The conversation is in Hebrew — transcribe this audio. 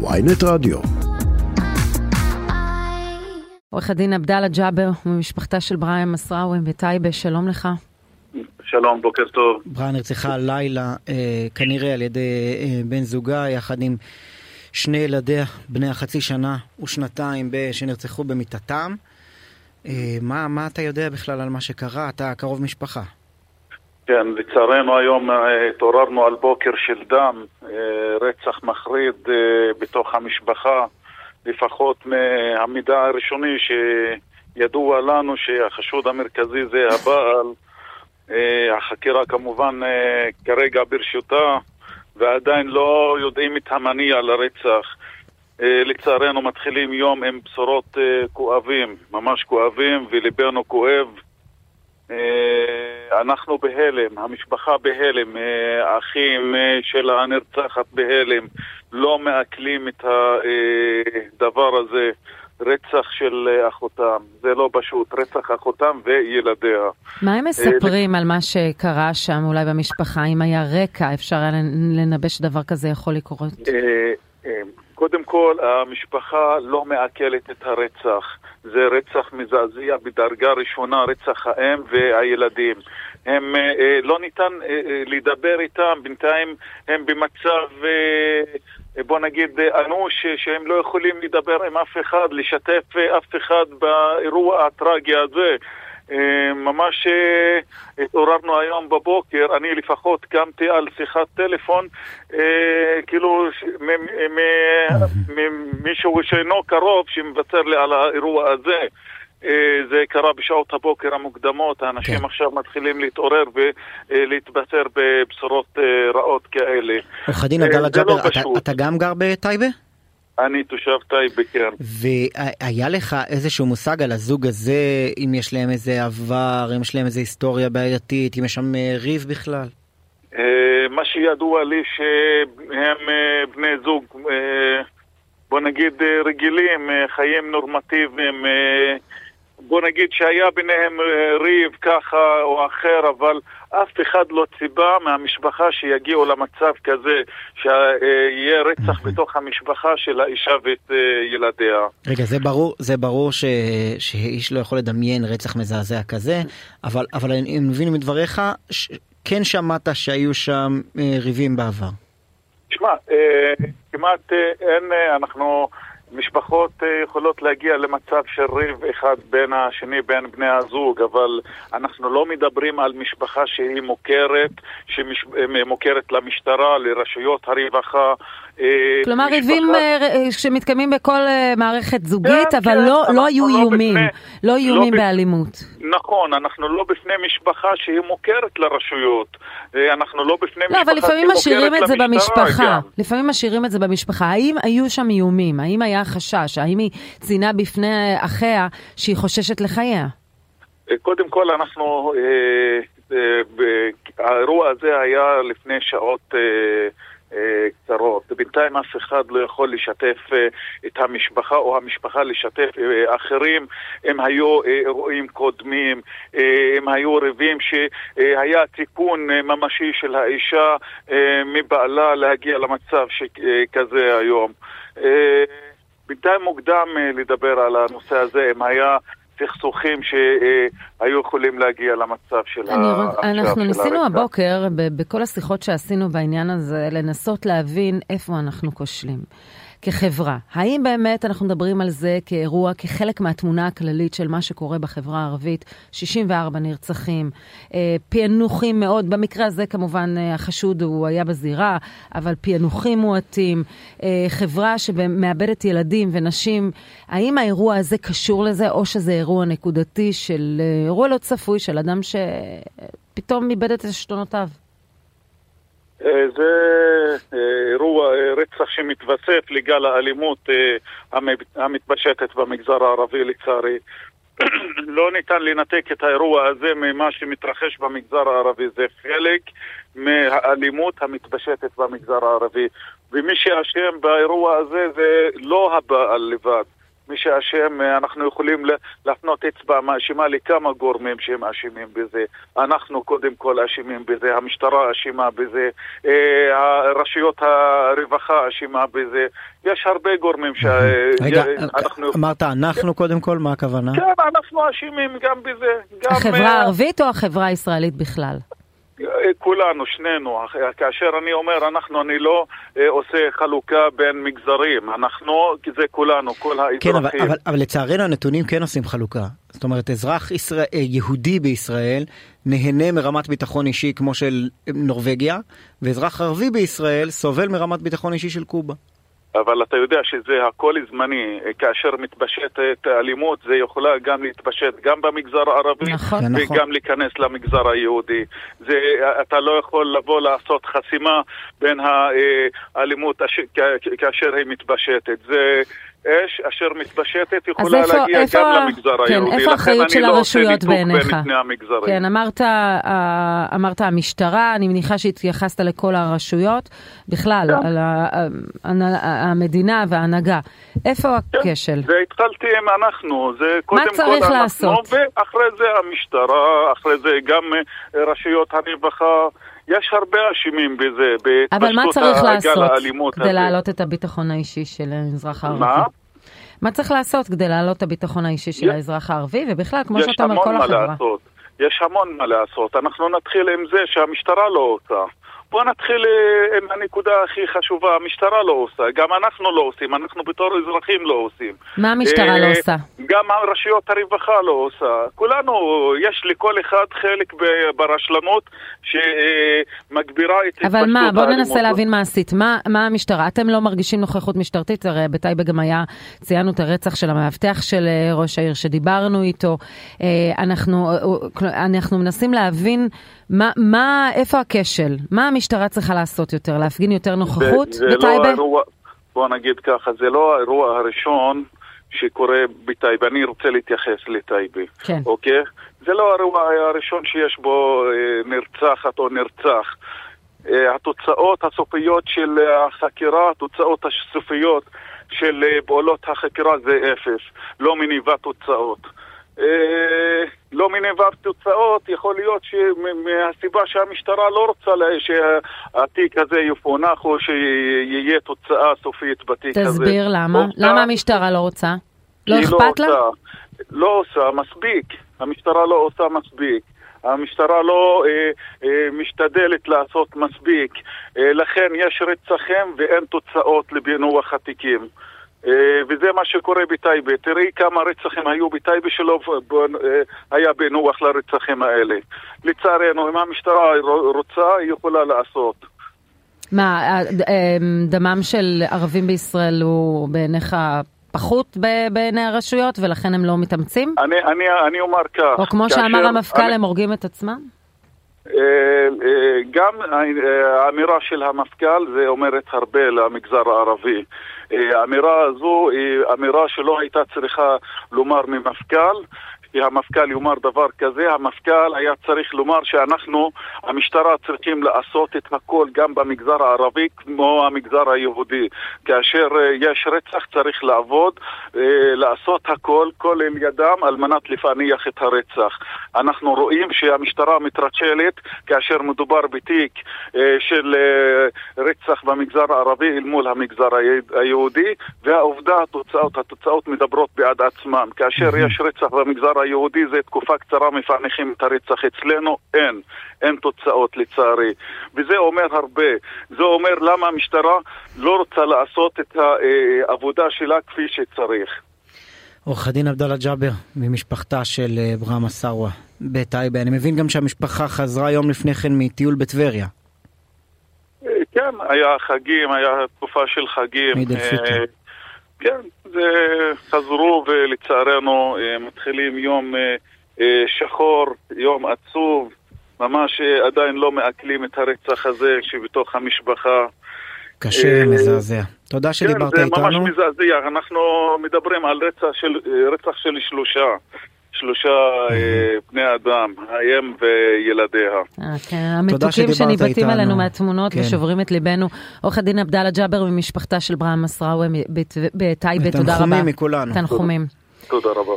ויינט רדיו. עורך הדין עבדאללה ג'אבר ממשפחתה של בריאן מסראווי בטייבה, שלום לך. שלום, בוקר טוב. בריאן נרצחה הלילה, אה, כנראה על ידי אה, בן זוגה, יחד עם שני ילדיה, בני החצי שנה ושנתיים, ב- שנרצחו במיטתם. אה, מה, מה אתה יודע בכלל על מה שקרה? אתה קרוב משפחה. כן, לצערנו היום אה, התעוררנו על בוקר של דם, אה, רצח מחריד אה, בתוך המשפחה, לפחות מהמידע הראשוני שידוע לנו שהחשוד המרכזי זה הבעל. החקירה כמובן כרגע ברשותה ועדיין לא יודעים את המניע לרצח. לצערנו מתחילים יום עם בשורות כואבים, ממש כואבים, וליבנו כואב. אה, אנחנו בהלם, המשפחה בהלם, אה, האחים אה, של הנרצחת בהלם, לא מעכלים את הדבר הזה, רצח של אחותם, זה לא פשוט, רצח אחותם וילדיה. מה הם מספרים על מה שקרה שם אולי במשפחה? אם היה רקע, אפשר היה לנבא שדבר כזה יכול לקרות? אה, אה, כל, המשפחה לא מעכלת את הרצח. זה רצח מזעזע בדרגה ראשונה, רצח האם והילדים. הם, אה, אה, לא ניתן אה, אה, לדבר איתם, בינתיים הם במצב, אה, בוא נגיד, אה, אנוש, אה, שהם לא יכולים לדבר עם אף אחד, לשתף אה, אף אחד באירוע הטרגי הזה. אה, ממש אה, התעוררנו היום בבוקר, אני לפחות קמתי על שיחת טלפון, אה, כאילו ש- מ- מ- מ- מישהו שאינו קרוב שמבשר לי על האירוע הזה. זה קרה בשעות הבוקר המוקדמות, האנשים כן. עכשיו מתחילים להתעורר ולהתבשר בבשורות רעות כאלה. עורך הדין עבדאללה ג'אבר. אתה גם גר בטייבה? אני תושב טייבה, כן. והיה לך איזשהו מושג על הזוג הזה, אם יש להם איזה עבר, אם יש להם איזה היסטוריה בעייתית, אם יש שם אה, ריב בכלל? אה, מה שידוע לי שהם אה, בני זוג, בוא נגיד רגילים, חיים נורמטיביים, בוא נגיד שהיה ביניהם אה, ריב ככה או אחר, אבל אף אחד לא ציפה מהמשפחה שיגיעו למצב כזה, שיהיה רצח בתוך המשפחה של האישה ואת אה, ילדיה. רגע, זה ברור, זה ברור ש, שאיש לא יכול לדמיין רצח מזעזע כזה, אבל, אבל אני מבין מדבריך, ש, כן שמעת שהיו שם אה, ריבים בעבר. תשמע, כמעט אין, אנחנו, משפחות אה, יכולות להגיע למצב של ריב אחד בין השני, בין בני הזוג, אבל אנחנו לא מדברים על משפחה שהיא מוכרת, שמוכרת למשטרה, לרשויות הרווחה. אה, כלומר, ריבים אה, ר- שמתקיימים בכל אה, מערכת זוגית, כן, אבל כן, לא- אנחנו לא היו לא איומים. לא לא איומים בפ- באלימות. נכון, אנחנו לא בפני משפחה שהיא מוכרת לרשויות. אה, אנחנו לא בפני לא, משפחה אבל לפעמים שהיא משאירים מוכרת את זה למשטרה במשפחה. לפעמים משאירים את זה במשפחה. האם היו שם איומים? האם היה חשש? האם היא ציינה בפני אחיה שהיא חוששת לחייה? אה, קודם כל, אנחנו, אה, אה, האירוע הזה היה לפני שעות אה, אה, קצרות. בינתיים אף אחד לא יכול לשתף אה, את המשפחה או המשפחה לשתף אה, אחרים. הם היו אה, אירועים קודמים, אה, הם היו ריבים שהיה תיקון אה, ממשי של האישה אה, מבעלה להגיע למצב שכזה היום. אה, בינתיים מוקדם אה, לדבר על הנושא הזה, אם היה סכסוכים שהיו יכולים להגיע למצב של אני ה- רוצ- אנחנו של ניסינו הרצח. הבוקר, בכל השיחות שעשינו בעניין הזה, לנסות להבין איפה אנחנו כושלים. כחברה, האם באמת אנחנו מדברים על זה כאירוע, כחלק מהתמונה הכללית של מה שקורה בחברה הערבית, 64 נרצחים, אה, פענוחים מאוד, במקרה הזה כמובן אה, החשוד הוא היה בזירה, אבל פענוחים מועטים, אה, חברה שמאבדת ילדים ונשים, האם האירוע הזה קשור לזה, או שזה אירוע נקודתי של אה, אירוע לא צפוי של אדם שפתאום איבד את עשתונותיו? אה, זה אה, אירוע רצח שמתווסף לגל האלימות המ- המתפשטת במגזר הערבי לצערי. לא ניתן לנתק את האירוע הזה ממה שמתרחש במגזר הערבי, זה חלק מהאלימות המתפשטת במגזר הערבי. ומי שאשם באירוע הזה זה לא הבעל לבד, מי שאשם, אנחנו יכולים להפנות אצבע מאשימה לכמה גורמים שהם אשמים בזה. אנחנו קודם כל אשמים בזה, המשטרה אשימה בזה, רשויות הרווחה אשימה בזה. יש הרבה גורמים ש... רגע, אמרת אנחנו קודם כל, מה הכוונה? כן, אנחנו אשמים גם בזה. החברה הערבית או החברה הישראלית בכלל? כולנו, שנינו. כאשר אני אומר אנחנו, אני לא אה, עושה חלוקה בין מגזרים. אנחנו, כי זה כולנו, כל האזרחים. כן, אבל, אבל, אבל לצערנו הנתונים כן עושים חלוקה. זאת אומרת, אזרח ישראל, אה, יהודי בישראל נהנה מרמת ביטחון אישי כמו של נורבגיה, ואזרח ערבי בישראל סובל מרמת ביטחון אישי של קובה. אבל אתה יודע שזה הכל זמני. כאשר מתפשטת אלימות, זה יכולה גם להתפשט גם במגזר הערבי, נכון. וגם נכון. להיכנס למגזר היהודי. זה, אתה לא יכול לבוא לעשות חסימה בין האלימות כאשר היא מתפשטת. זה... אש אשר מתפשטת יכולה איפה, להגיע איפה, גם למגזר כן, היהודי. איפה האחריות של לא הרשויות בעיניך? כן, אמרת, אה, אמרת המשטרה, אני מניחה שהתייחסת לכל הרשויות, בכלל, כן. על המדינה וההנהגה. איפה כן, הכשל? זה התחלתי עם אנחנו, זה קודם כל אנחנו, לעשות? ואחרי זה המשטרה, אחרי זה גם אה, רשויות הרווחה. יש הרבה אשמים בזה, בהתפשטות הגל האלימות הזה. כדי להעלות את הביטחון האישי של האזרח הערבי? מה? מה צריך לעשות כדי להעלות את הביטחון האישי של האזרח הערבי, ובכלל, כמו שאתה אומר, כל החברה? מה לעשות. יש המון מה לעשות. אנחנו נתחיל עם זה שהמשטרה לא עושה. בוא נתחיל אה, עם הנקודה הכי חשובה, המשטרה לא עושה, גם אנחנו לא עושים, אנחנו בתור אזרחים לא עושים. מה המשטרה לא אה, עושה? גם רשויות הרווחה לא עושה. כולנו, יש לכל אחד חלק ברשלנות שמגבירה את התפשטות האלימות. אבל מה, בוא ננסה להבין מה עשית. מה, מה המשטרה? אתם לא מרגישים נוכחות משטרתית? הרי בטייבה גם היה, ציינו את הרצח של המאבטח של אה, ראש העיר שדיברנו איתו. אנחנו, אנחנו מנסים להבין מה, מה, איפה הכשל? מה המשטרה צריכה לעשות יותר? להפגין יותר נוכחות זה בטייבה? לא בוא נגיד ככה, זה לא האירוע הראשון שקורה בטייבה. אני רוצה להתייחס לטייבה. כן. אוקיי? זה לא האירוע הראשון שיש בו אה, נרצחת או נרצח. אה, התוצאות הסופיות של החקירה, התוצאות הסופיות של אה, פעולות החקירה זה אפס. לא מניבה תוצאות. אה, לא מניבה תוצאות, יכול להיות שמהסיבה שהמשטרה לא רוצה שהתיק הזה יפונח או שיהיה תוצאה סופית בתיק תסביר הזה. תסביר למה. רוצה, למה המשטרה לא רוצה? לא, לא אכפת לא לה? לא עושה מספיק. המשטרה לא עושה מספיק. המשטרה לא אה, אה, משתדלת לעשות מספיק. אה, לכן יש רצחים ואין תוצאות לפענוח התיקים. אה, וזה מה שקורה בטייבה. תראי כמה רצחים היו בטייבה שלא אה, היה בנוח לרצחים האלה. לצערנו, אם המשטרה רוצה, היא יכולה לעשות. מה, אה, דמם של ערבים בישראל הוא בעיניך פחות בעיני הרשויות ולכן הם לא מתאמצים? אני, אני, אני אומר כך. או כמו שאמר המפכ"ל, אני... הם הורגים את עצמם? גם האמירה של המפכ"ל זה אומרת הרבה למגזר הערבי. האמירה הזו היא אמירה שלא הייתה צריכה לומר ממפכ"ל, כי המפכ"ל יאמר דבר כזה, המפכ"ל היה צריך לומר שאנחנו, המשטרה צריכים לעשות את הכל גם במגזר הערבי כמו המגזר היהודי. כאשר אה, יש רצח צריך לעבוד, אה, לעשות הכל, כל אל ידם, על מנת לפענח את הרצח. אנחנו רואים שהמשטרה מתרשלת כאשר מדובר בתיק אה, של רצח במגזר הערבי אל מול המגזר היהודי, והעובדה, התוצאות, התוצאות מדברות בעד עצמן. כאשר יש רצח במגזר היהודי זה תקופה קצרה מפענחים את הרצח. אצלנו אין, אין תוצאות לצערי. וזה אומר הרבה. זה אומר למה המשטרה לא רוצה לעשות את העבודה שלה כפי שצריך. עורך הדין עבדאללה ג'אבר ממשפחתה של אה, ברהמה סארווה בטייבה. אני מבין גם שהמשפחה חזרה יום לפני כן מטיול בטבריה. אה, כן, היה חגים, היה תקופה של חגים. מעיד אל פיטר. כן, זה חזרו ולצערנו אה, מתחילים יום אה, אה, שחור, יום עצוב, ממש עדיין לא מעכלים את הרצח הזה שבתוך המשפחה. קשה, מזעזע. תודה שדיברת איתנו. כן, זה ממש מזעזע. אנחנו מדברים על רצח של, רצח של שלושה. שלושה אה, בני אדם, האם וילדיה. אה, כן, המתוקים שניבטים עלינו מהתמונות כן. ושוברים את ליבנו. עורך הדין עבדאללה ג'אבר ממשפחתה של ברהם מסראווי בטייבה, תודה רבה. תנחומים מכולנו. תנחומים. תודה רבה.